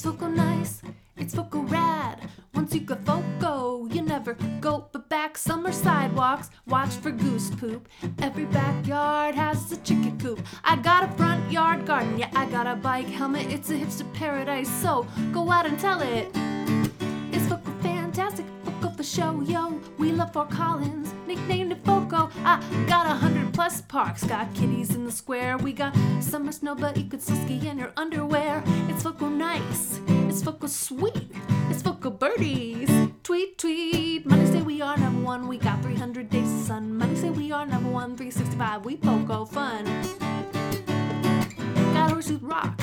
It's Foco nice, it's Foco rad. Once you go Foco, you never go but back. Summer sidewalks, watch for goose poop. Every backyard has a chicken coop. I got a front yard garden, yeah, I got a bike helmet. It's a hipster paradise, so go out and tell it. It's Foco fantastic, Foco for show, yo. We love Fort Collins, nicknamed it Foco. I got a hundred plus parks, got kitties in the square. We got summer snow, but you could ski in your underwear. Nice, it's Foco sweet, it's Foco birdies. Tweet, tweet, money say we are number one. We got 300 days of sun. Money say we are number one, 365. We Foco fun. Got Horsetooth Rock,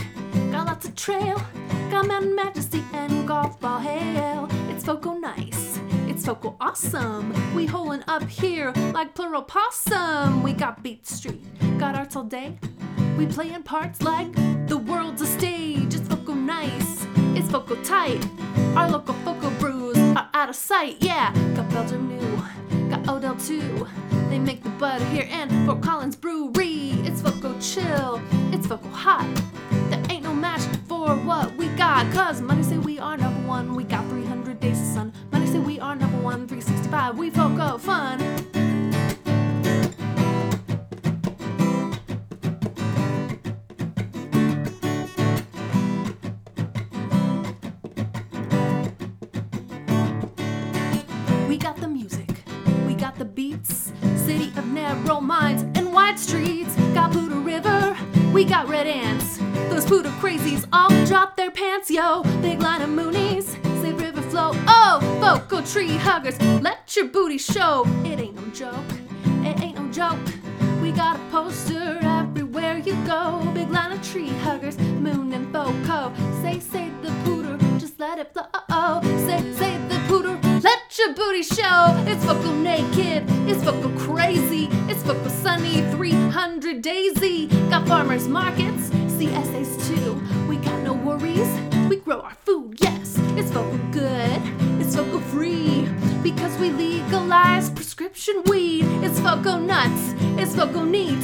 got lots of trail, got Mountain Majesty and Golf Ball Hail. It's Foco nice, it's Foco awesome. We holing up here like plural possum. We got Beet Street, got arts all day. We playing parts like the world's a stage. Foco nice, it's Foco tight. Our local Foco brews are out of sight. Yeah, got Belgium new, got Odell too. They make the butter here and Fort Collins Brewery. It's Foco chill, it's Foco hot. There ain't no match for what we got. Cause money say we are number one. We got 300 days of sun. Money say we are number one, 365. We Foco fun. Narrow minds and wide streets. Got Poudre River, we got red ants. Those Poudre crazies all drop their pants, yo. Big line of Moonies, say river flow. Oh, vocal tree huggers, let your booty show. It ain't no joke, it ain't no joke. We got a poster everywhere you go. Big line of tree huggers, moon and foco. Say, say the Poudre, just let it flow. Oh, say, say the Poudre, let your booty show. It's Foco naked, it's Foco crazy, Foco sunny, 300 daisy. Got farmers markets, CSAs too. We got no worries, we grow our food, yes. It's Foco good, it's Foco free. Because we legalize prescription weed. It's Foco nuts, it's Foco neat.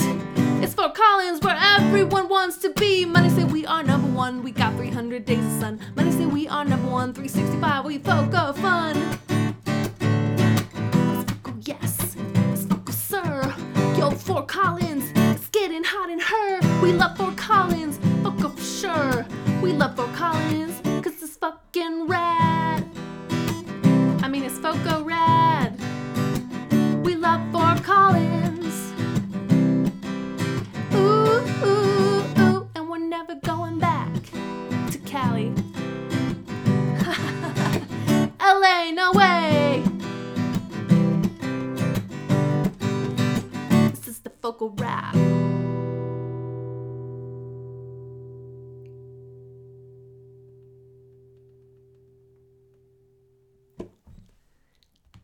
It's Fort Collins where everyone wants to be. Money say we are number one, we got 300 days of sun. Money say we are number one, 365, we Foco fun. Her. We love Fort Collins, Foco for sure. We love Fort Collins, cause it's fucking rad. I mean, it's Foco rad. We love Fort Collins. Ooh, ooh, ooh, and we're never going back to Cali. LA, no way. This is the Rap.